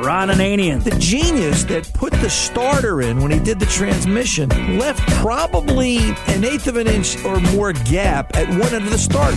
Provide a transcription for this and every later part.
Ron Ananian. The genius that put the starter in when he did the transmission left probably an eighth of an inch or more gap at one end of the start.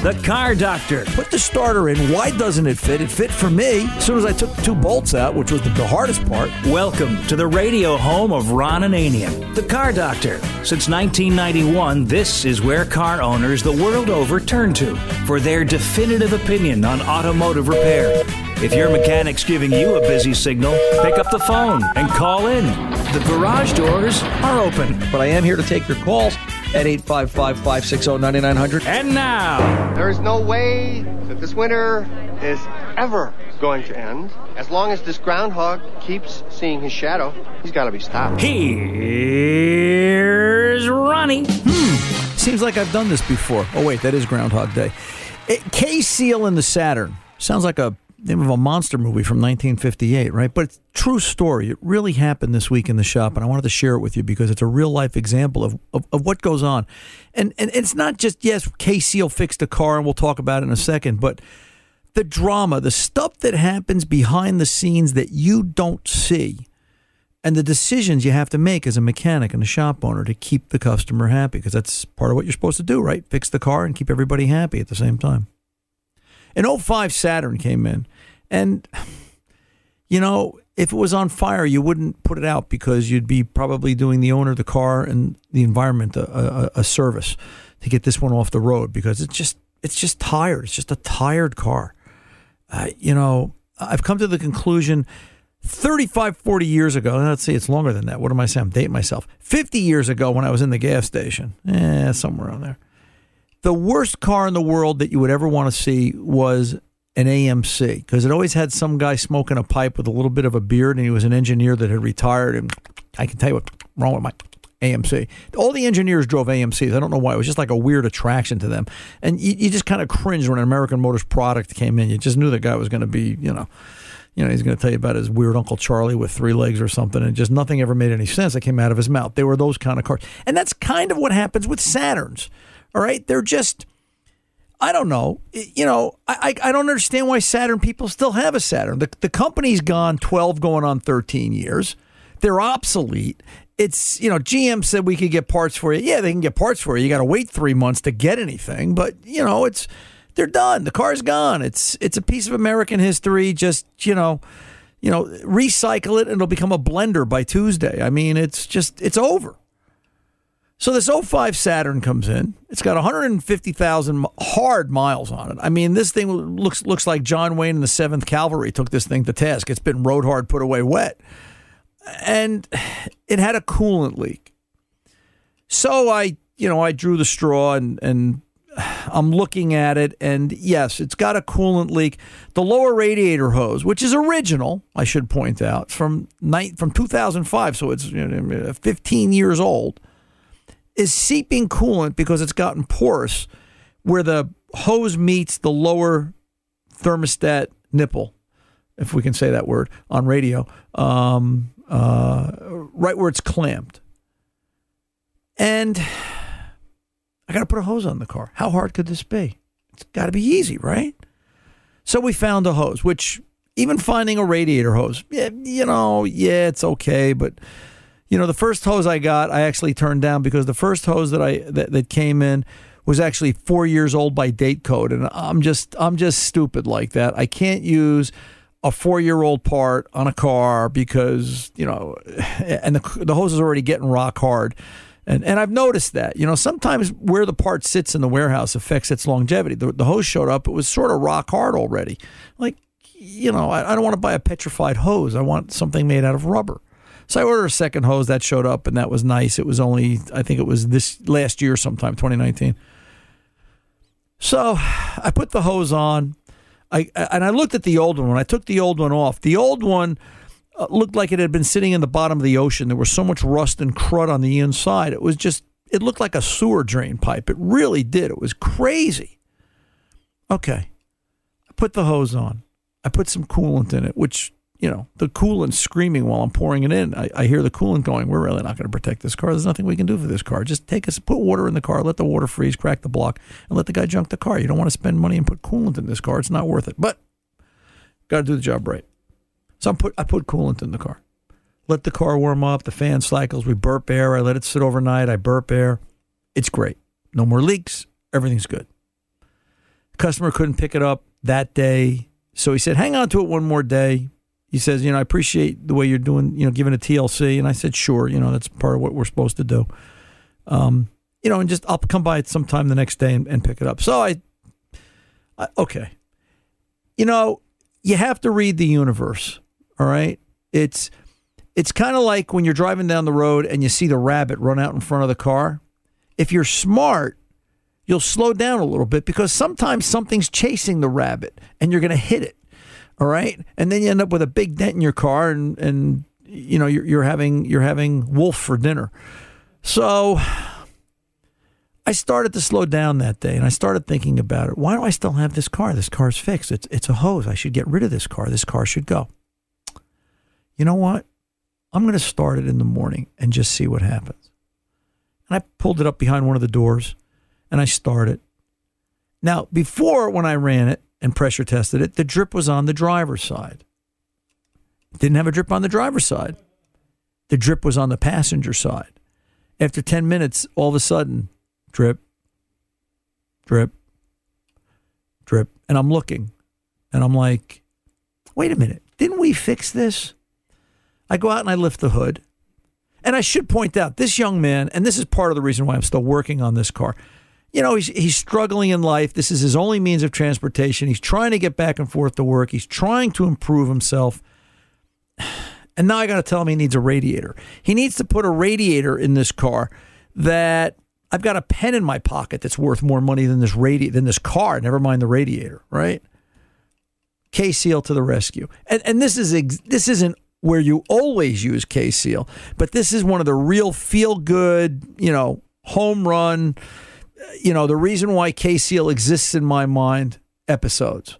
The Car Doctor. Put the starter in. Why doesn't it fit? It fit for me. As soon as I took the two bolts out, which was the, the hardest part. Welcome to the radio home of Ron Ananian, the Car Doctor. Since 1991, this is where car owners the world over turn to for their definitive opinion on automotive repair. If your mechanic's giving you a busy signal, pick up the phone and call in. The garage doors are open. But I am here to take your calls at 855 560 9900. And now, There is no way that this winter is ever going to end. As long as this groundhog keeps seeing his shadow, he's got to be stopped. here's Ronnie. Hmm. Seems like I've done this before. Oh, wait, that is Groundhog Day. Eh, K Seal and the Saturn. Sounds like a name of a monster movie from 1958, right? But it's true story. It really happened this week in the shop, and I wanted to share it with you because it's a real life example of, of, of what goes on. And, and it's not just, yes, K Seal fixed a car, and we'll talk about it in a second, but the drama, the stuff that happens behind the scenes that you don't see and the decisions you have to make as a mechanic and a shop owner to keep the customer happy because that's part of what you're supposed to do, right? Fix the car and keep everybody happy at the same time. An 05 Saturn came in, and you know, if it was on fire, you wouldn't put it out because you'd be probably doing the owner the car and the environment a, a, a service to get this one off the road because it's just it's just tired. It's just a tired car. Uh, you know, I've come to the conclusion 35, 40 years ago, let's see, it's longer than that. What am I saying? I'm dating myself. 50 years ago when I was in the gas station, eh, somewhere on there. The worst car in the world that you would ever want to see was an AMC because it always had some guy smoking a pipe with a little bit of a beard and he was an engineer that had retired. And I can tell you what's wrong with my AMC. All the engineers drove AMCs. I don't know why. It was just like a weird attraction to them. And you, you just kind of cringed when an American Motors product came in. You just knew the guy was going to be, you know, You know, he's going to tell you about his weird Uncle Charlie with three legs or something, and just nothing ever made any sense that came out of his mouth. They were those kind of cars. And that's kind of what happens with Saturns. All right. They're just, I don't know. You know, I, I, don't understand why Saturn people still have a Saturn. The, the company's gone 12 going on 13 years. They're obsolete. It's, you know, GM said we could get parts for you. Yeah, they can get parts for you. You got to wait three months to get anything. But, you know, it's, they're done. The car's gone. It's it's a piece of American history. Just you know, you know, recycle it and it'll become a blender by Tuesday. I mean, it's just it's over. So this 05 Saturn comes in. It's got 150,000 hard miles on it. I mean, this thing looks looks like John Wayne and the 7th Cavalry took this thing to task. It's been road hard, put away wet. And it had a coolant leak. So I, you know, I drew the straw and and I'm looking at it, and yes, it's got a coolant leak. The lower radiator hose, which is original, I should point out, from night from 2005, so it's you know, 15 years old, is seeping coolant because it's gotten porous where the hose meets the lower thermostat nipple, if we can say that word on radio, um, uh, right where it's clamped. And I got to put a hose on the car. How hard could this be? It's got to be easy, right? So we found a hose, which even finding a radiator hose, yeah, you know, yeah, it's okay, but you know, the first hose I got, I actually turned down because the first hose that I that, that came in was actually four years old by date code, and I'm just I'm just stupid like that. I can't use a four year old part on a car because you know, and the the hose is already getting rock hard. And, and I've noticed that, you know, sometimes where the part sits in the warehouse affects its longevity. The, the hose showed up, it was sort of rock hard already. Like, you know, I, I don't want to buy a petrified hose. I want something made out of rubber. So I ordered a second hose that showed up, and that was nice. It was only, I think it was this last year sometime, 2019. So I put the hose on. I and I looked at the old one. I took the old one off, the old one uh, looked like it had been sitting in the bottom of the ocean. There was so much rust and crud on the inside. It was just, it looked like a sewer drain pipe. It really did. It was crazy. Okay. I put the hose on. I put some coolant in it, which, you know, the coolant screaming while I'm pouring it in. I, I hear the coolant going, we're really not going to protect this car. There's nothing we can do for this car. Just take us, put water in the car, let the water freeze, crack the block, and let the guy junk the car. You don't want to spend money and put coolant in this car. It's not worth it. But got to do the job right. So I put I put coolant in the car. Let the car warm up. The fan cycles. We burp air. I let it sit overnight. I burp air. It's great. No more leaks. Everything's good. Customer couldn't pick it up that day, so he said, "Hang on to it one more day." He says, "You know, I appreciate the way you're doing. You know, giving a TLC." And I said, "Sure. You know, that's part of what we're supposed to do." Um, you know, and just I'll come by it sometime the next day and, and pick it up. So I, I okay. You know, you have to read the universe. All right. It's it's kind of like when you're driving down the road and you see the rabbit run out in front of the car. If you're smart, you'll slow down a little bit because sometimes something's chasing the rabbit and you're going to hit it. All right? And then you end up with a big dent in your car and and you know you're, you're having you're having wolf for dinner. So I started to slow down that day and I started thinking about it. Why do I still have this car? This car's fixed. It's it's a hose. I should get rid of this car. This car should go you know what? I'm going to start it in the morning and just see what happens. And I pulled it up behind one of the doors and I started. Now, before when I ran it and pressure tested it, the drip was on the driver's side. Didn't have a drip on the driver's side. The drip was on the passenger side. After 10 minutes, all of a sudden, drip, drip, drip. And I'm looking and I'm like, wait a minute, didn't we fix this? I go out and I lift the hood. And I should point out this young man, and this is part of the reason why I'm still working on this car. You know, he's he's struggling in life. This is his only means of transportation. He's trying to get back and forth to work. He's trying to improve himself. And now I got to tell him he needs a radiator. He needs to put a radiator in this car that I've got a pen in my pocket that's worth more money than this radi- than this car, never mind the radiator, right? K Seal to the rescue. And and this is ex- this isn't where you always use K Seal, but this is one of the real feel good, you know, home run, you know, the reason why K Seal exists in my mind episodes.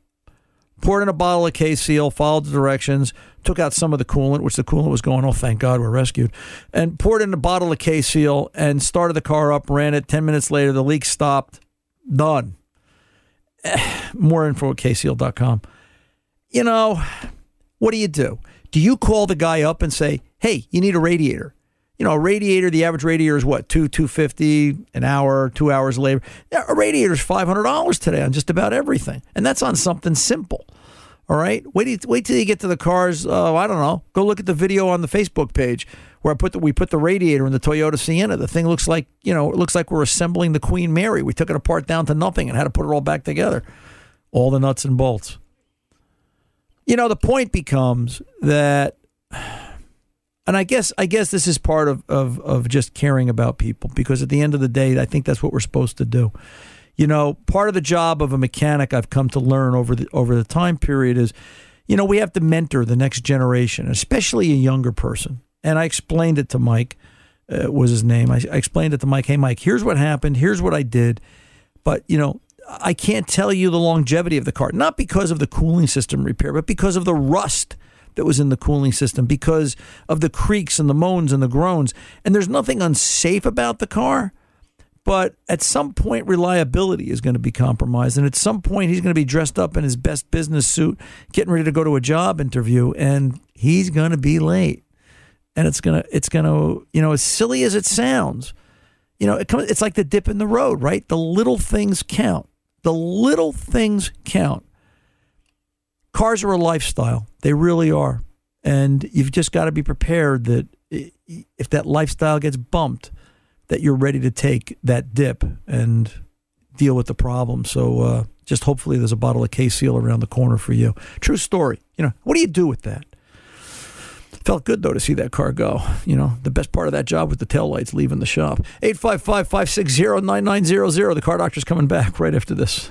poured in a bottle of K Seal, followed the directions, took out some of the coolant, which the coolant was going, oh, thank God we're rescued, and poured in a bottle of K Seal and started the car up, ran it. 10 minutes later, the leak stopped. Done. More info at kseal.com. You know, what do you do? Do you call the guy up and say, hey, you need a radiator? You know, a radiator, the average radiator is what, two, 250 an hour, two hours labor. A radiator is $500 today on just about everything. And that's on something simple. All right. Wait, wait till you get to the cars. Oh, I don't know. Go look at the video on the Facebook page where I put the, we put the radiator in the Toyota Sienna. The thing looks like you know it looks like we're assembling the Queen Mary. We took it apart down to nothing and had to put it all back together, all the nuts and bolts. You know the point becomes that, and I guess I guess this is part of of of just caring about people because at the end of the day, I think that's what we're supposed to do you know, part of the job of a mechanic I've come to learn over the over the time period is, you know, we have to mentor the next generation, especially a younger person. And I explained it to Mike, uh, was his name. I, I explained it to Mike. Hey, Mike, here's what happened. Here's what I did. But you know, I can't tell you the longevity of the car, not because of the cooling system repair, but because of the rust that was in the cooling system, because of the creaks and the moans and the groans. And there's nothing unsafe about the car. But at some point, reliability is going to be compromised. And at some point, he's going to be dressed up in his best business suit, getting ready to go to a job interview, and he's going to be late. And it's going to, it's going to, you know, as silly as it sounds, you know, it comes, it's like the dip in the road, right? The little things count. The little things count. Cars are a lifestyle, they really are. And you've just got to be prepared that if that lifestyle gets bumped, that you're ready to take that dip and deal with the problem. So uh, just hopefully there's a bottle of K Seal around the corner for you. True story. You know, what do you do with that? Felt good though to see that car go. You know, the best part of that job was the tail lights leaving the shop. 855 560 9900. The car doctor's coming back right after this.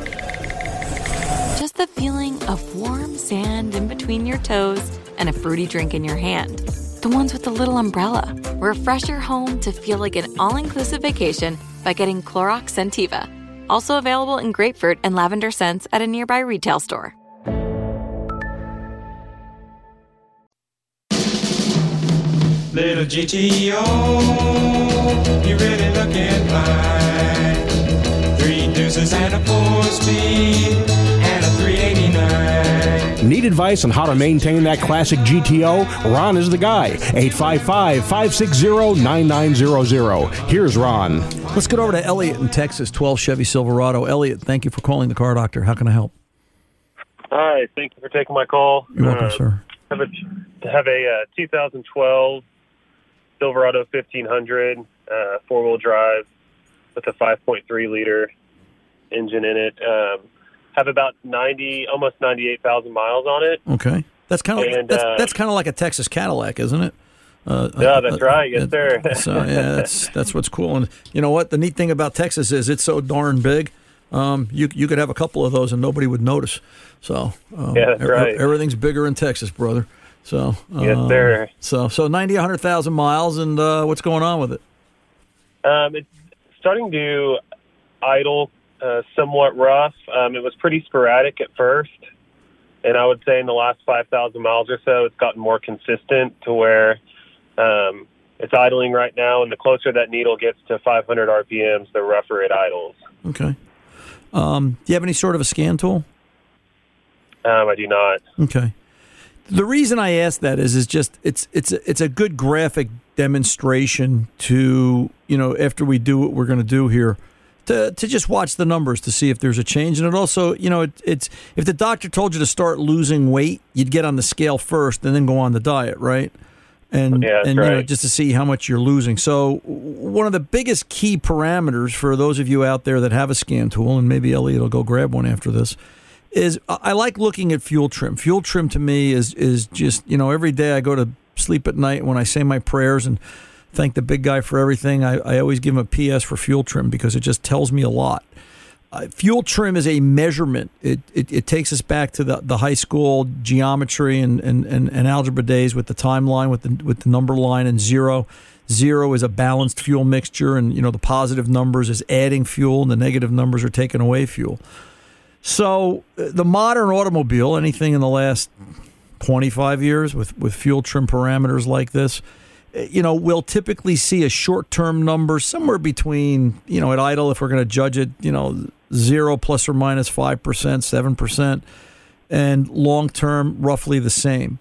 just the feeling of warm sand in between your toes and a fruity drink in your hand. The ones with the little umbrella. Refresh your home to feel like an all inclusive vacation by getting Clorox Scentiva. Also available in grapefruit and lavender scents at a nearby retail store. Little GTO, you're really looking fine. Three deuces and a four speed Need advice on how to maintain that classic GTO? Ron is the guy. 855 560 9900. Here's Ron. Let's get over to Elliot in Texas, 12 Chevy Silverado. Elliot, thank you for calling the car doctor. How can I help? Hi, thank you for taking my call. You're welcome, Uh, sir. Have a have a uh, 2012 Silverado 1500 uh, four wheel drive with a 5.3 liter engine in it. Um, have about 90, almost 98,000 miles on it. Okay. That's kind of And, that's, uh, that's kind of like a Texas Cadillac, isn't it? Uh, Yeah, that's right. Yes, uh, sir. so yeah, that's that's what's cool. And you know what? The neat thing about Texas is it's so darn big. Um, you you could have a couple of those and nobody would notice. So um, Yeah, that's e- right. Everything's bigger in Texas, brother. So Yes, um, sir. So so 90, 100,000 miles, and uh, what's going on with it? Um, it's starting to idle uh, somewhat rough. Um, it was pretty sporadic at first, and I would say in the last 5,000 miles or so, it's gotten more consistent to where um, it's idling right now. And the closer that needle gets to 500 RPMs, the rougher it idles. Okay. Um, do you have any sort of a scan tool? Um, I do not. Okay. The reason I ask that is is just it's it's it's a good graphic demonstration to you know after we do what we're going to do here to to just watch the numbers to see if there's a change and it also you know it, it's if the doctor told you to start losing weight you'd get on the scale first and then go on the diet right and Yeah, and you know just to see how much you're losing. So one of the biggest key parameters for those of you out there that have a scan tool, and maybe Elliot will go grab one after this, is I I like looking at fuel trim. Fuel trim to me is is just you know every day I go to sleep at night when I say my prayers and thank the big guy for everything. I, I always give him a PS for fuel trim because it just tells me a lot. Uh, fuel trim is a measurement. It, it, it takes us back to the, the high school geometry and, and, and, and algebra days with the timeline, with the with the number line and zero. Zero is a balanced fuel mixture, and you know the positive numbers is adding fuel, and the negative numbers are taking away fuel. So uh, the modern automobile, anything in the last 25 years with, with fuel trim parameters like this, you know, we'll typically see a short term number somewhere between, you know, at idle, if we're going to judge it, you know, zero plus or minus 5%, 7%, and long term, roughly the same.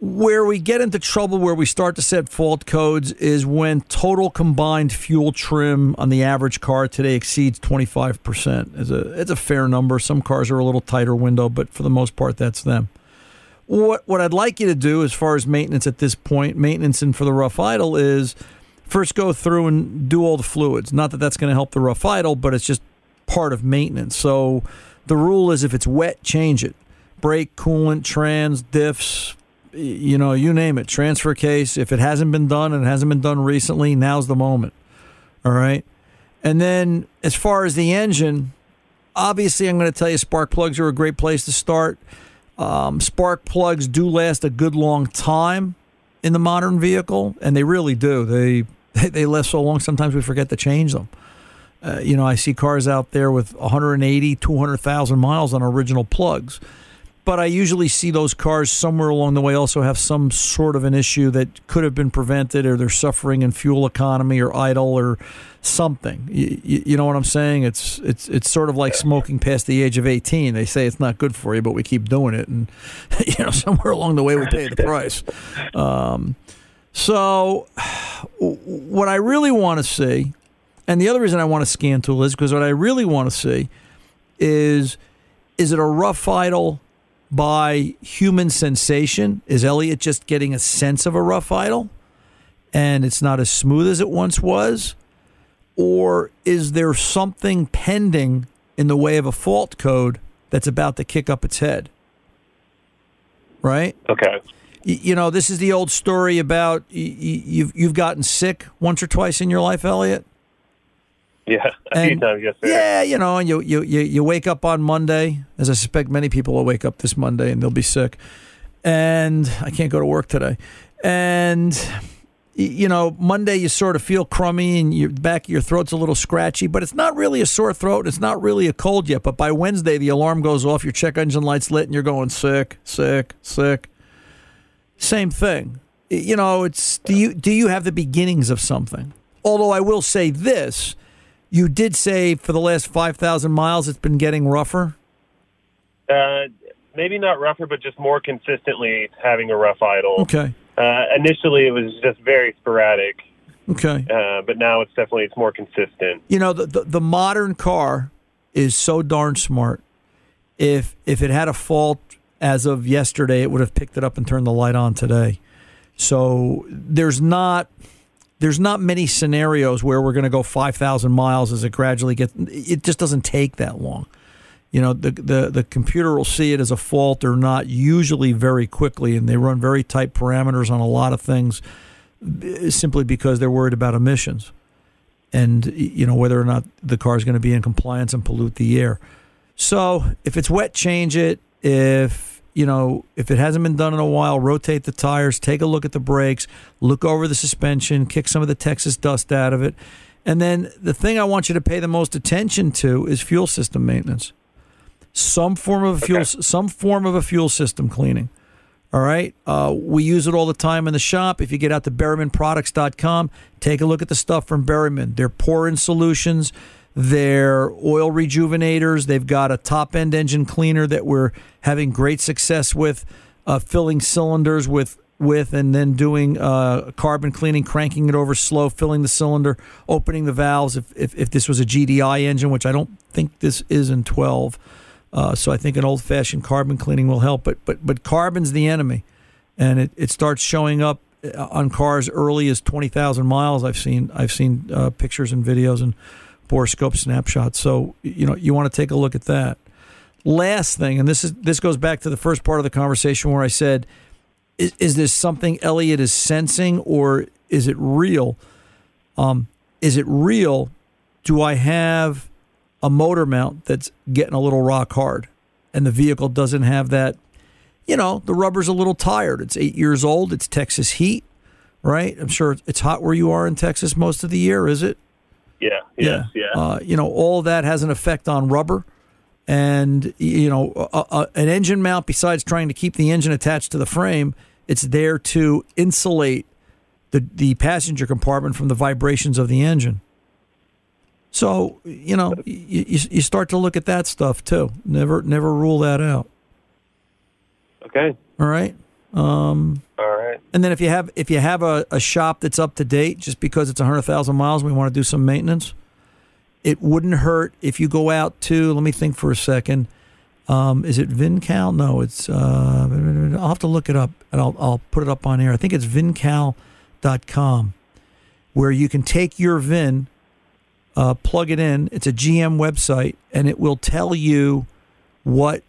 Where we get into trouble, where we start to set fault codes, is when total combined fuel trim on the average car today exceeds 25%. It's a, it's a fair number. Some cars are a little tighter window, but for the most part, that's them. What, what I'd like you to do as far as maintenance at this point, maintenance and for the rough idle, is first go through and do all the fluids. Not that that's going to help the rough idle, but it's just part of maintenance. So the rule is if it's wet, change it. Brake, coolant, trans, diffs, you know, you name it. Transfer case. If it hasn't been done and it hasn't been done recently, now's the moment. All right. And then as far as the engine, obviously, I'm going to tell you spark plugs are a great place to start. Um, spark plugs do last a good long time in the modern vehicle, and they really do. They they last so long. Sometimes we forget to change them. Uh, you know, I see cars out there with 180, 200,000 miles on original plugs. But I usually see those cars somewhere along the way also have some sort of an issue that could have been prevented, or they're suffering in fuel economy or idle or something. You, you, know what I'm saying? It's it's it's sort of like smoking past the age of 18. They say it's not good for you, but we keep doing it, and you know somewhere along the way we pay the price. Um, so, what I really want to see, and the other reason I want a scan tool is because what I really want to see is is it a rough idle by human sensation? Is Elliot just getting a sense of a rough idle and it's not as smooth as it once was? Or is there something pending in the way of a fault code that's about to kick up its head? Right? Okay. You know, this is the old story about you've you've gotten sick once or twice in your life, Elliot. Yeah, a few times, yes, sir. Yeah, you know, and you, you you you wake up on Monday, as I suspect many people will wake up this Monday and they'll be sick, and I can't go to work today, and you know Monday you sort of feel crummy and your back of your throat's a little scratchy, but it's not really a sore throat, and it's not really a cold yet. But by Wednesday the alarm goes off, your check engine light's lit, and you're going sick, sick, sick. Same thing. you know, it's do you do you have the beginnings of something? Although I will say this, you did say for the last five thousand miles it's been getting rougher. Uh, maybe not rougher, but just more consistently having a rough idle. Okay. Uh, initially, it was just very sporadic, Okay. uh, but now it's definitely it's more consistent. You know, the, the the modern car is so darn smart. If if it had a fault as of yesterday, it would have picked it up and turned the light on today. So there's not there's not many scenarios where we're going to go 5,000 miles as it gradually gets. It just doesn't take that long. You know, the, the the computer will see it as a fault or not usually very quickly, and they run very tight parameters on a lot of things eh, simply because they're worried about emissions and you know whether or not the car is going to be in compliance and pollute the air. So if it's wet, change it. If you know if it hasn't been done in a while, rotate the tires, take a look at the brakes, look over the suspension, kick some of the Texas dust out of it, and then the thing I want you to pay the most attention to is fuel system maintenance. Some form of a fuel, some form of a fuel system cleaning. All right. Uh, we use it all the time in the shop. If you get out to BerrymanProducts.com, take a look at the stuff from Berryman. They're pour in solutions, they're oil rejuvenators. They've got a top end engine cleaner that we're having great success with, uh, filling cylinders with. With and then doing uh, carbon cleaning, cranking it over slow, filling the cylinder, opening the valves. If, if, if this was a GDI engine, which I don't think this is in 12, uh, so I think an old fashioned carbon cleaning will help. But but but carbon's the enemy, and it, it starts showing up uh, on cars early as twenty thousand miles. I've seen I've seen uh, pictures and videos and borescope snapshot. So you know you want to take a look at that. Last thing, and this is this goes back to the first part of the conversation where I said, is, is this something Elliot is sensing or is it real? Um, is it real? Do I have a motor mount that's getting a little rock hard and the vehicle doesn't have that you know the rubber's a little tired it's eight years old it's texas heat right i'm sure it's hot where you are in texas most of the year is it Yeah, yes, yeah. uh, you know all that has an effect on rubber and you know a, a, an engine mount besides trying to keep the engine attached to the frame it's there to insulate the, the passenger compartment from the vibrations of the engine so you know you, you, you start to look at that stuff too never never rule that out okay. all right um, All right. And then if you have if you have a, a shop that's up to date just because it's 100000 miles and we want to do some maintenance it wouldn't hurt if you go out to let me think for a second um, is it vincal? No it's uh, i'll have to look it up and I'll, I'll put it up on air. I think it's vincal.com where you can take your vin uh, plug it in. It's a gm website and it will tell you what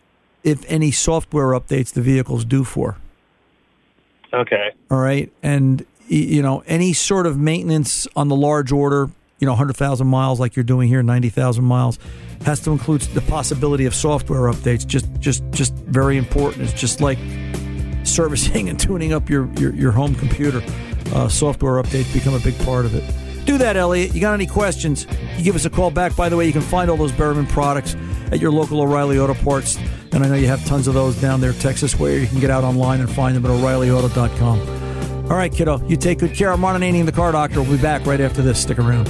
if any software updates the vehicle's due for Okay. all right. And, you know, any sort of maintenance on the large order, you know, 100,000 miles like you're doing here, 90,000 miles, has to include the possibility of software updates. Just, just, just very important. It's just like servicing and tuning up your, your, your home computer. Uh, software updates become a big part of it. Do that, Elliot. You got any questions? You give us a call back. By the way, you can find all those Berryman products at your local O'Reilly Auto Parts. And I know you have tons of those down there, Texas, where you can get out online and find them at O'ReillyAuto.com. All right, kiddo. You take good care. I'm Ron Ananian, the car doctor. We'll be back right after this. Stick around.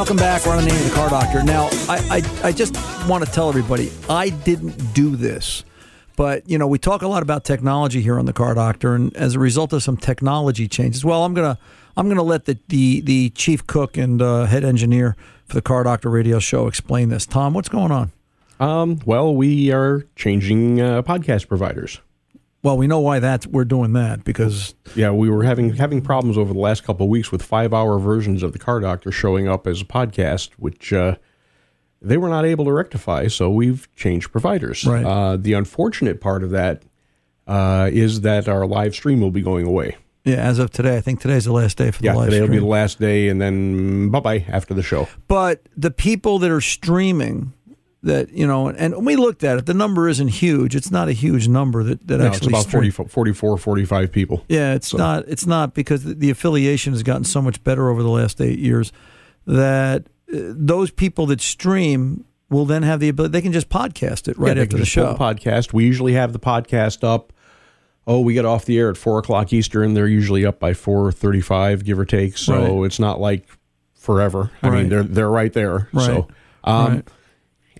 Welcome back. Ron Ananian the car doctor. Now, I, I, I just want to tell everybody I didn't do this, but you know we talk a lot about technology here on the car doctor, and as a result of some technology changes, well, I'm gonna I'm gonna let the the, the chief cook and uh, head engineer for the car doctor radio show explain this. Tom, what's going on? Um, well, we are changing uh, podcast providers. Well, we know why that we're doing that because Yeah, we were having having problems over the last couple of weeks with five hour versions of the Car Doctor showing up as a podcast, which uh, they were not able to rectify. So we've changed providers. Right. Uh, the unfortunate part of that uh, is that our live stream will be going away. yeah, as of today, I think today's the last day for the live stream. Yeah, live today will be the last day, and then bye bye after the show. But the people that are streaming, that you know, and we looked at it. The number isn't huge. It's not a huge number that that No, it's actually about stream. 40, 44, 45 people. Yeah, it's not. It's not because the, affiliation has gotten so much better over the last eight years that uh, those people that stream will then have the ability. They can just podcast it right yeah, after the show. the podcast. We usually have the podcast up. Oh, we get off the air at four o'clock Eastern. They're usually up by four thirty-five, give or take. So Right. it's not like forever. I Right. mean, they're they're right there. Right. So, um, Right.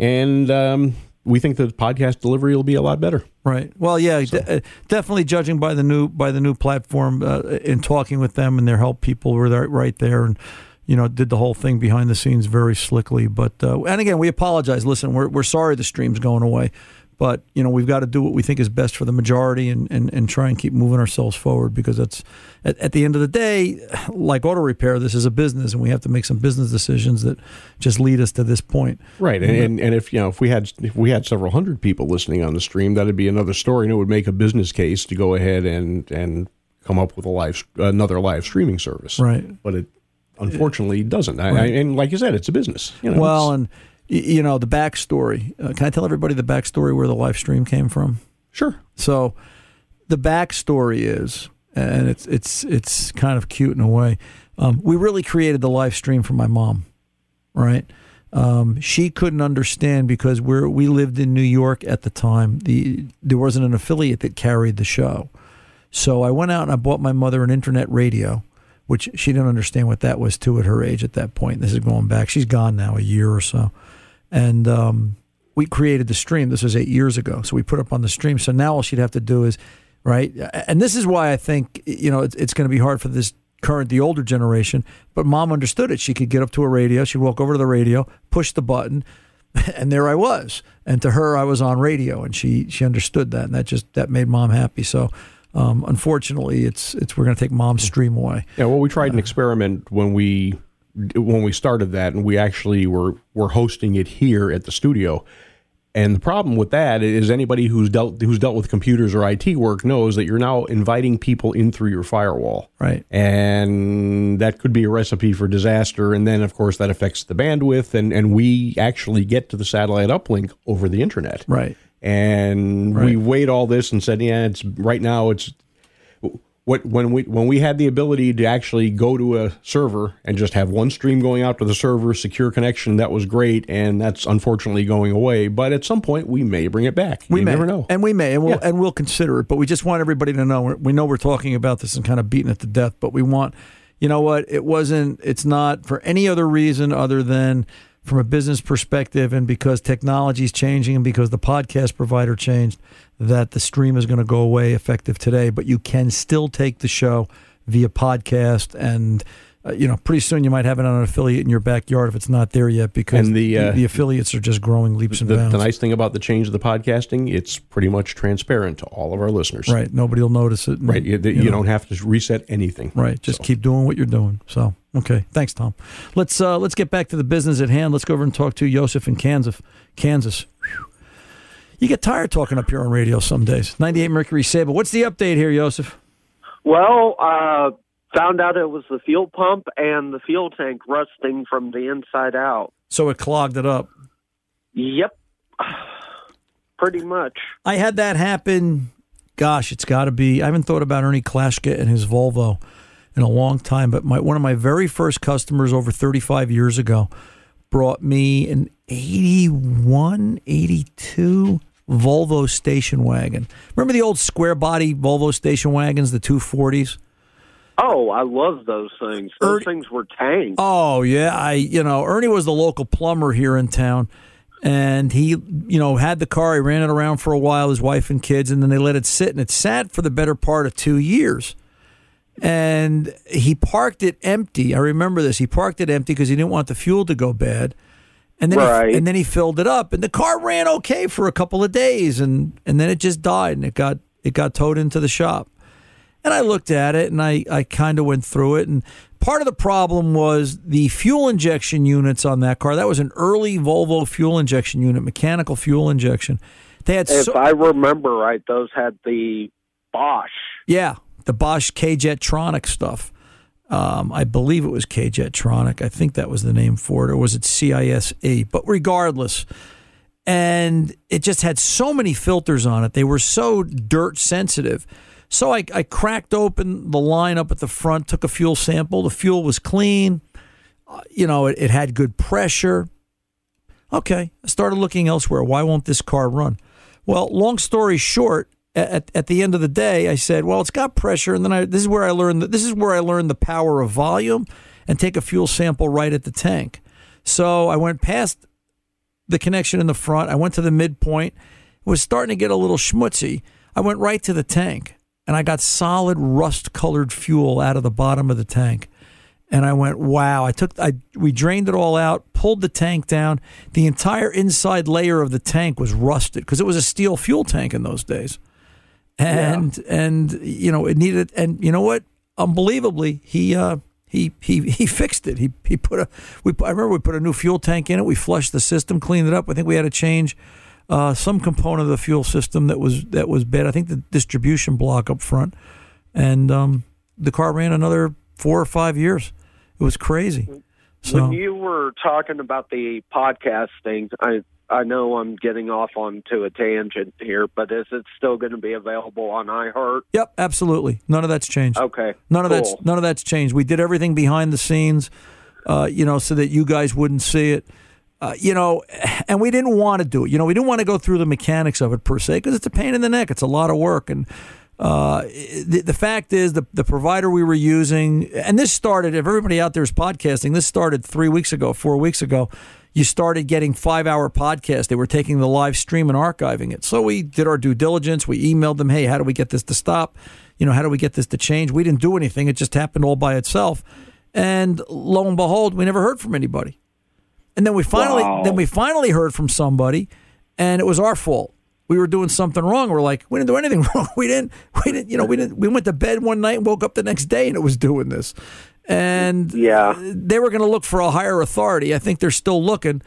And um, we think the podcast delivery will be a lot better. Right. Well, yeah, de- uh, definitely. Judging by the new by the new platform, uh, in talking with them and their help people were there, right there, and you know did the whole thing behind the scenes very slickly. But uh, and again, we apologize. Listen, we're we're sorry the stream's going away, but you know we've got to do what we think is best for the majority and and, and try and keep moving ourselves forward because that's at, at the end of the day, like auto repair, this is a business, and we have to make some business decisions that just lead us to this point. Right. And, and and if you know if we had if we had several hundred people listening on the stream, that'd be another story, and it would make a business case to go ahead and and come up with a live another live streaming service. Right. But it unfortunately doesn't. I, I, Right. and like you said, it's a business. You know, well, and you know the backstory. Uh, can I tell everybody the backstory where the live stream came from? Sure. So, the backstory is, and it's it's it's kind of cute in a way. Um, we really created the live stream for my mom, right? Um, she couldn't understand because we're we lived in New York at the time. The there wasn't an affiliate that carried the show, so I went out and I bought my mother an internet radio, which she didn't understand what that was too at her age at that point. This is going back. She's gone now a year or so, and um, we created the stream. This was eight years ago, so we put up on the stream. So now all she'd have to do is right, and this is why I think you know it's, it's going to be hard for this current, the older generation. But mom understood it. She could get up to a radio. She'd walk over to the radio, push the button, and there I was. And to her, I was on radio, and she she understood that, and that just that made mom happy. So. Um, unfortunately, it's it's we're going to take mom's stream away. Yeah, well, we tried an experiment when we when we started that, and we actually were were hosting it here at the studio. And the problem with that is anybody who's dealt who's dealt with computers or IT work knows that you're now inviting people in through your firewall. Right. And that could be a recipe for disaster. And then of course that affects the bandwidth and, and we actually get to the satellite uplink over the internet. Right. And we weighed all this and said, yeah, it's right now it's what when we when we had the ability to actually go to a server and just have one stream going out to the server, secure connection, that was great, and that's unfortunately going away. But at some point, we may bring it back. We you may, never know. and we may, and we'll Yeah. and we'll consider it. But we just want everybody to know. We know we're talking about this and kind of beating it to death. But we want, you know what? It wasn't. It's not for any other reason other than from a business perspective, and because technology is changing, and because the podcast provider changed, that the stream is going to go away effective today. But you can still take the show via podcast and. Uh, you know, pretty soon you might have it on an affiliate in your backyard if it's not there yet, because And the, uh, the affiliates are just growing leaps and the, bounds. the nice thing about the change of the podcasting, it's pretty much transparent to all of our listeners. Right. Nobody will notice it. Right. You, you, know. don't have to reset anything. Right. Just keep doing what you're doing. So okay. Thanks, Tom. Let's uh, let's get back to the business at hand. Let's go over and talk to Joseph in Kansas. Kansas. Whew. You get tired talking up here on radio some days. 98 Mercury Sable. What's the update here, Joseph? Well, uh, found out it was the fuel pump and the fuel tank rusting from the inside out. So it clogged it up. Yep. Pretty much. I had that happen. Gosh, it's got to be. I haven't thought about Ernie Klashka and his Volvo in a long time, but my one of my very first customers over 35 years ago brought me an 81, 82 Volvo station wagon. Remember the old square body Volvo station wagons, the 240s? Oh, I love those things. Those things were tanks. Oh yeah, I you know Ernie was the local plumber here in town, and he you know had the car. He ran it around for a while, his wife and kids, and then they let it sit, and it sat for the better part of two years. And he parked it empty. I remember this. He parked it empty because he didn't want the fuel to go bad. And then Right. he, and then he filled it up, and the car ran okay for a couple of days, and and then it just died, and it got it got towed into the shop. And I looked at it and I, I kind of went through it. And part of the problem was the fuel injection units on that car. That was an early Volvo fuel injection unit, mechanical fuel injection. They had If so, I remember right, those had the Bosch. yeah, the Bosch K-Jetronic stuff. Um, I believe it was K-Jetronic. I think that was the name for it, or was it CISE? But regardless, and it just had so many filters on it. They were so dirt sensitive. So I, I cracked open the line up at the front, took a fuel sample. The fuel was clean. Uh, you know, it, it had good pressure. Okay, I started looking elsewhere. Why won't this car run? Well, long story short, at, at the end of the day, I said, "Well, it's got pressure." And then I, this is where I learned that this is where I learned the power of volume and take a fuel sample right at the tank. So I went past the connection in the front. I went to the midpoint. It was starting to get a little schmutzy. I went right to the tank and I got solid rust colored fuel out of the bottom of the tank. And I went, wow. I took, I, we drained it all out, pulled the tank down. The entire inside layer of the tank was rusted because it was a steel fuel tank in those days. And, and, you know, it needed, and you know what? Unbelievably, he, uh, he, he, he fixed it. He, he put a, we, I remember we put a new fuel tank in it. We flushed the system, cleaned it up. I think we had to change uh, some component of the fuel system that was that was bad. I think the distribution block up front, and um, the car ran another four or five years. It was crazy. So When you were talking about the podcasting, I I know I'm getting off onto a tangent here, but is it still going to be available on iHeart? Yep, absolutely. None of that's changed. Okay, None of that's none of that's changed. We did everything behind the scenes, uh, you know, so that you guys wouldn't see it. Uh, you know, and we didn't want to do it. You know, we didn't want to go through the mechanics of it per se because it's a pain in the neck. It's a lot of work, and uh, the, the fact is, the the provider we were using, and this started. If everybody out there is podcasting, this started three weeks ago, four weeks ago. You started getting five hour podcasts. They were taking the live stream and archiving it. So we did our due diligence. We emailed them, hey, how do we get this to stop? You know, how do we get this to change? We didn't do anything. It just happened all by itself. And lo and behold, we never heard from anybody. And then we finally Wow. then we finally heard from somebody and it was our fault. We were doing something wrong. We're like, we didn't do anything wrong. We didn't we didn't you know, we didn't we went to bed one night and woke up the next day and it was doing this. and yeah, they were going to look for a higher authority. I think they're still looking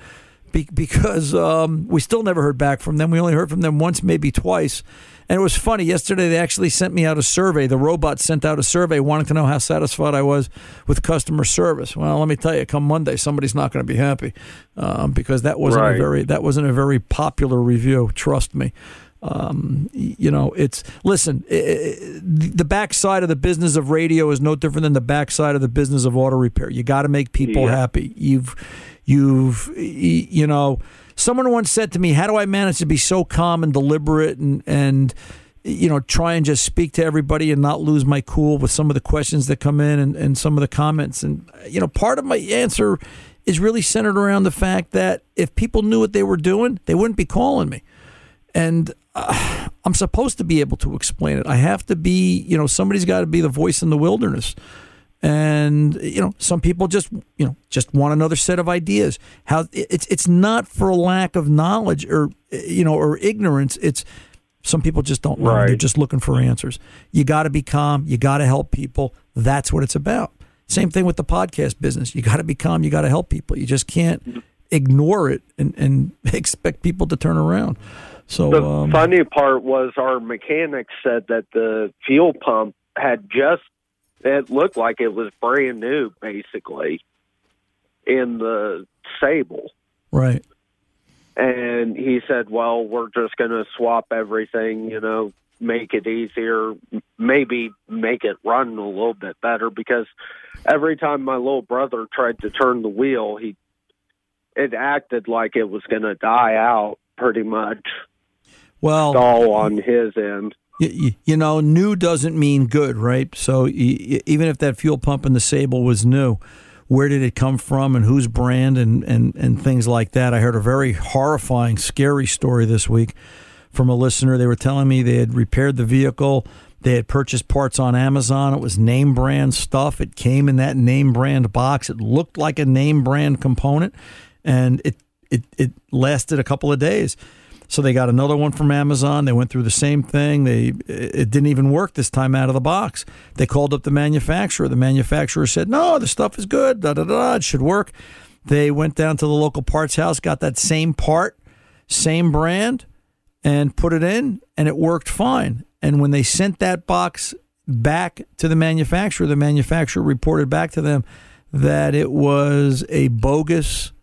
be- because um, we still never heard back from them. We only heard from them once, maybe twice. And it was funny. Yesterday, they actually sent me out a survey. The robot sent out a survey wanting to know how satisfied I was with customer service. Well, let me tell you, come Monday, somebody's not going to be happy um, because that wasn't Right. a very that wasn't a very popular review. Trust me. Um, you know, it's listen. i- i- the backside of the business of radio is no different than the backside of the business of auto repair. You got to make people Yeah. happy. You've, you've, you know. Someone once said to me, "How do I manage to be so calm and deliberate and and you know try and just speak to everybody and not lose my cool with some of the questions that come in and, and some of the comments?" And you know, part of my answer is really centered around the fact that if people knew what they were doing, they wouldn't be calling me and uh, I'm supposed to be able to explain it. I have to be, you know, somebody's got to be the voice in the wilderness. And you know, some people just, you know, just want another set of ideas. How it's it's not for a lack of knowledge or you know or ignorance. It's some people just don't know. They're just looking for answers. You got to be calm. You got to help people. That's what it's about. Same thing with the podcast business. You got to be calm. You got to help people. You just can't ignore it and, and expect people to turn around. So The um, funny part was our mechanic said that the fuel pump had just it looked like it was brand new basically in the Sable. right. And he said, "Well, we're just going to swap everything, you know, make it easier, maybe make it run a little bit better because every time my little brother tried to turn the wheel, he it acted like it was going to die out pretty much Well, all on his end." You, know, new doesn't mean good, right? So even if that fuel pump in the Sable was new, where did it come from and whose brand and, and, and things like that? I heard a very horrifying, scary story this week from a listener. They were telling me they had repaired the vehicle. They had purchased parts on Amazon. It was name brand stuff. It came in that name brand box. It looked like a name brand component, and it it, it lasted a couple of days. So they got another one from Amazon. They went through the same thing. They it didn't even work this time out of the box. They called up the manufacturer. The manufacturer said, "No, the stuff is good. Da da da. It should work." They went down to the local parts house, got that same part, same brand, and put it in, and it worked fine. And when they sent that box back to the manufacturer, the manufacturer reported back to them that it was a bogus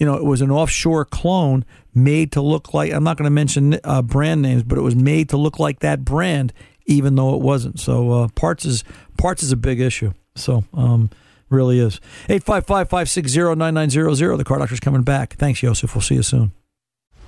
you know, it was an offshore clone made to look like. I'm not going to mention uh, brand names, but it was made to look like that brand, even though it wasn't. So uh, parts is parts is a big issue. So um, really is. 855-560-9900. The car doctor's coming back. Thanks, Yosef. We'll see you soon.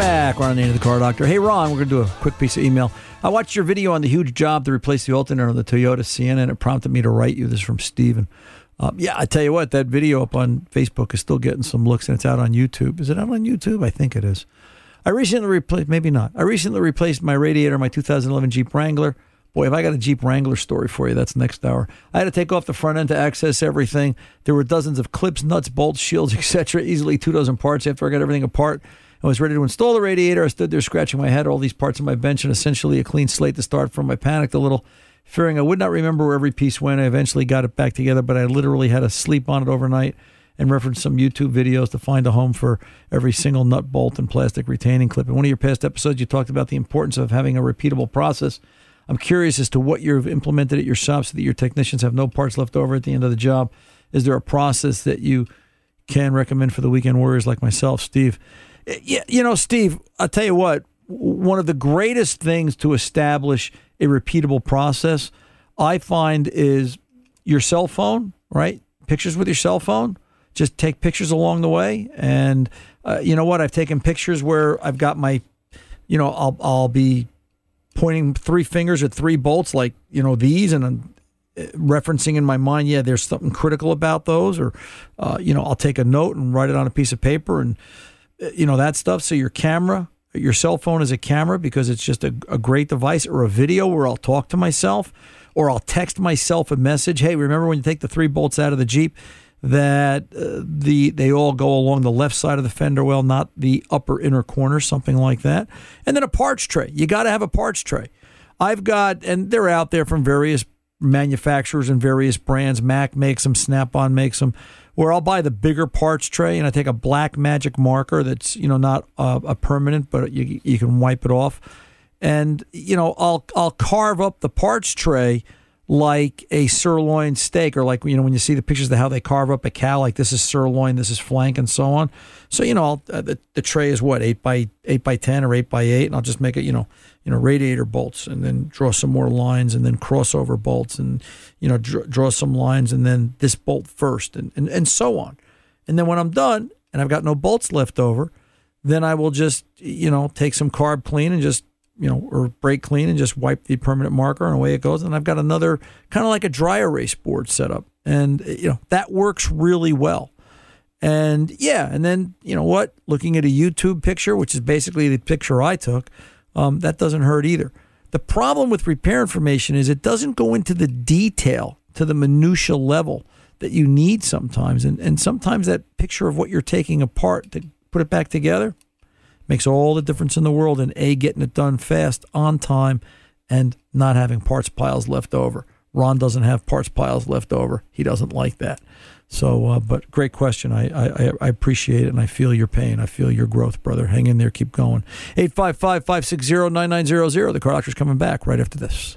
Back. Ron on the end of the car doctor. Hey, Ron, we're going to do a quick piece of email. I watched your video on the huge job to replace the alternator on the Toyota Sienna, and it prompted me to write you. This from Steven. Um, yeah, I tell you what, that video up on Facebook is still getting some looks, and it's out on YouTube. Is it out on YouTube? I think it is. I recently replaced, maybe not. I recently replaced my radiator my 2011 Jeep Wrangler. Boy, if I got a Jeep Wrangler story for you, that's next hour. I had to take off the front end to access everything. There were dozens of clips, nuts, bolts, shields, etc. Easily two dozen parts. After I got everything apart, I was ready to install the radiator. I stood there scratching my head, all these parts on my bench, and essentially a clean slate to start from. I panicked a little, fearing I would not remember where every piece went. I eventually got it back together, but I literally had to sleep on it overnight and reference some YouTube videos to find a home for every single nut, bolt, and plastic retaining clip. In one of your past episodes, you talked about the importance of having a repeatable process. I'm curious as to what you've implemented at your shop so that your technicians have no parts left over at the end of the job. Is there a process that you can recommend for the weekend warriors like myself, Steve? Yeah, you know, Steve, I'll tell you what, one of the greatest things to establish a repeatable process, I find, is your cell phone, right? Pictures with your cell phone. Just take pictures along the way. And uh, you know what? I've taken pictures where I've got my, you know, I'll, I'll be pointing three fingers at three bolts like, you know, these and I'm referencing in my mind, yeah, there's something critical about those. Or, uh, you know, I'll take a note and write it on a piece of paper and, you know that stuff. So your camera, your cell phone is a camera because it's just a, a, great device, or a video where I'll talk to myself, or I'll text myself a message. Hey, remember when you take the three bolts out of the Jeep? That uh, the they all go along the left side of the fender well, not the upper inner corner, something like that. And then a parts tray. You got to have a parts tray. I've got, and they're out there from various manufacturers and various brands. Mac makes them, Snap On makes them where I'll buy the bigger parts tray and I take a black magic marker that's you know not a, a permanent, but you you can wipe it off, and you know I'll I'll carve up the parts tray like a sirloin steak, or like you know when you see the pictures of how they carve up a cow, like this is sirloin, this is flank, and so on. So you know uh, the the tray is what eight by eight by ten or eight by eight, and I'll just make it you know you know radiator bolts, and then draw some more lines, and then crossover bolts, and you know draw, draw some lines, and then this bolt first, and, and and so on. And then when I'm done, and I've got no bolts left over, then I will just you know take some carb clean and just you know, or brake clean and just wipe the permanent marker and away it goes. And I've got another kind of like a dry erase board set up. And, you know, that works really well. And yeah, and then, you know what? Looking at a YouTube picture, which is basically the picture I took, um, that doesn't hurt either. The problem with repair information is it doesn't go into the detail to the minutia level that you need sometimes. And, and sometimes that picture of what you're taking apart to put it back together makes all the difference in the world in A, getting it done fast, on time, and not having parts piles left over. Ron doesn't have parts piles left over. He doesn't like that. So, uh, but great question. I, I, I appreciate it and I feel your pain. I feel your growth, brother. Hang in there. Keep going. 855 560 9900. The car doctor's coming back right after this.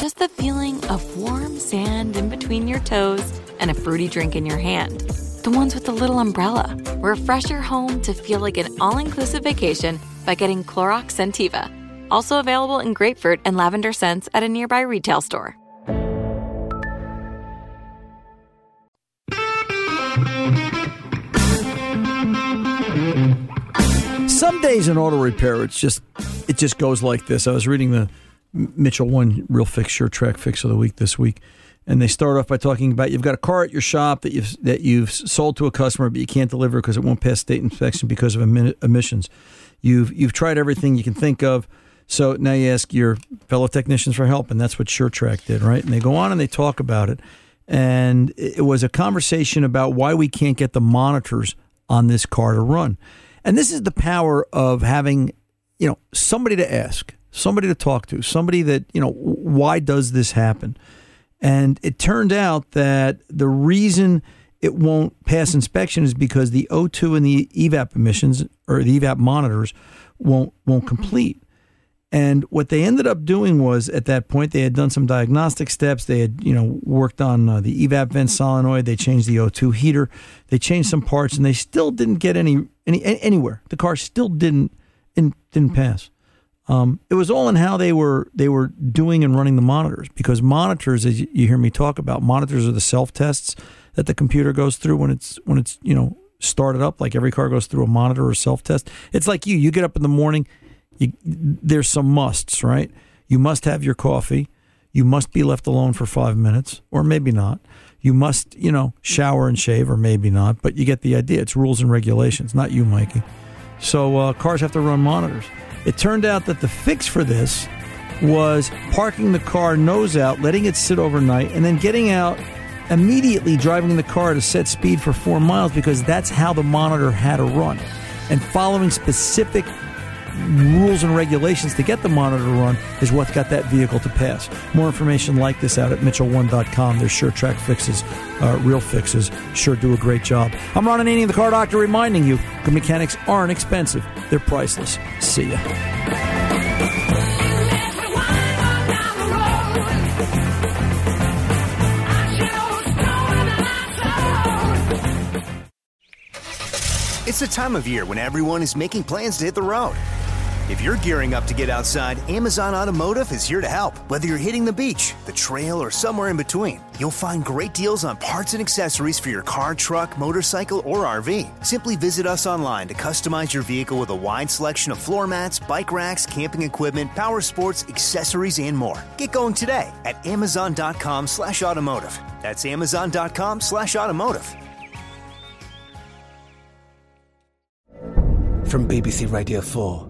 just the feeling of warm sand in between your toes and a fruity drink in your hand. The ones with the little umbrella. Refresh your home to feel like an all inclusive vacation by getting Clorox Scentiva. Also available in grapefruit and lavender scents at a nearby retail store. Some days in auto repair, it's just it just goes like this. I was reading the Mitchell One Real Fix Sure Track Fix of the Week this week, and they start off by talking about you've got a car at your shop that you've that you've sold to a customer, but you can't deliver because it won't pass state inspection because of emissions. You've you've tried everything you can think of. So now you ask your fellow technicians for help, and that's what SureTrack did, right? And they go on and they talk about it. And it was a conversation about why we can't get the monitors on this car to run. And this is the power of having, you know, somebody to ask, somebody to talk to, somebody that, you know, why does this happen? And it turned out that the reason it won't pass inspection is because the O2 and the evap emissions or the evap monitors won't won't mm-hmm. complete. And what they ended up doing was at that point they had done some diagnostic steps. They had you know worked on uh, the evap vent mm-hmm. solenoid. They changed the O2 heater. They changed some parts, and they still didn't get any any anywhere. The car still didn't didn't mm-hmm. pass. Um, it was all in how they were they were doing and running the monitors because monitors, as you hear me talk about, monitors are the self tests that the computer goes through when it's when it's you know started up. Like every car goes through a monitor or self test. It's like you. You get up in the morning. You, there's some musts, right? You must have your coffee. You must be left alone for five minutes, or maybe not. You must, you know, shower and shave, or maybe not. But you get the idea. It's rules and regulations, not you, Mikey. So uh, cars have to run monitors. It turned out that the fix for this was parking the car nose out, letting it sit overnight, and then getting out immediately driving the car to set speed for four miles because that's how the monitor had to run. And following specific rules and regulations to get the monitor to run is what got that vehicle to pass. More information like this out at Mitchell1.com. There's sure track fixes, uh, real fixes. Sure do a great job. I'm Ron Ananian, the car doctor, reminding you good mechanics aren't expensive, they're priceless. See ya. It's the time of year when everyone is making plans to hit the road. If you're gearing up to get outside, Amazon Automotive is here to help. Whether you're hitting the beach, the trail, or somewhere in between, you'll find great deals on parts and accessories for your car, truck, motorcycle, or RV. Simply visit us online to customize your vehicle with a wide selection of floor mats, bike racks, camping equipment, power sports, accessories, and more. Get going today at amazon.com slash automotive. That's amazon.com slash automotive. From BBC Radio 4,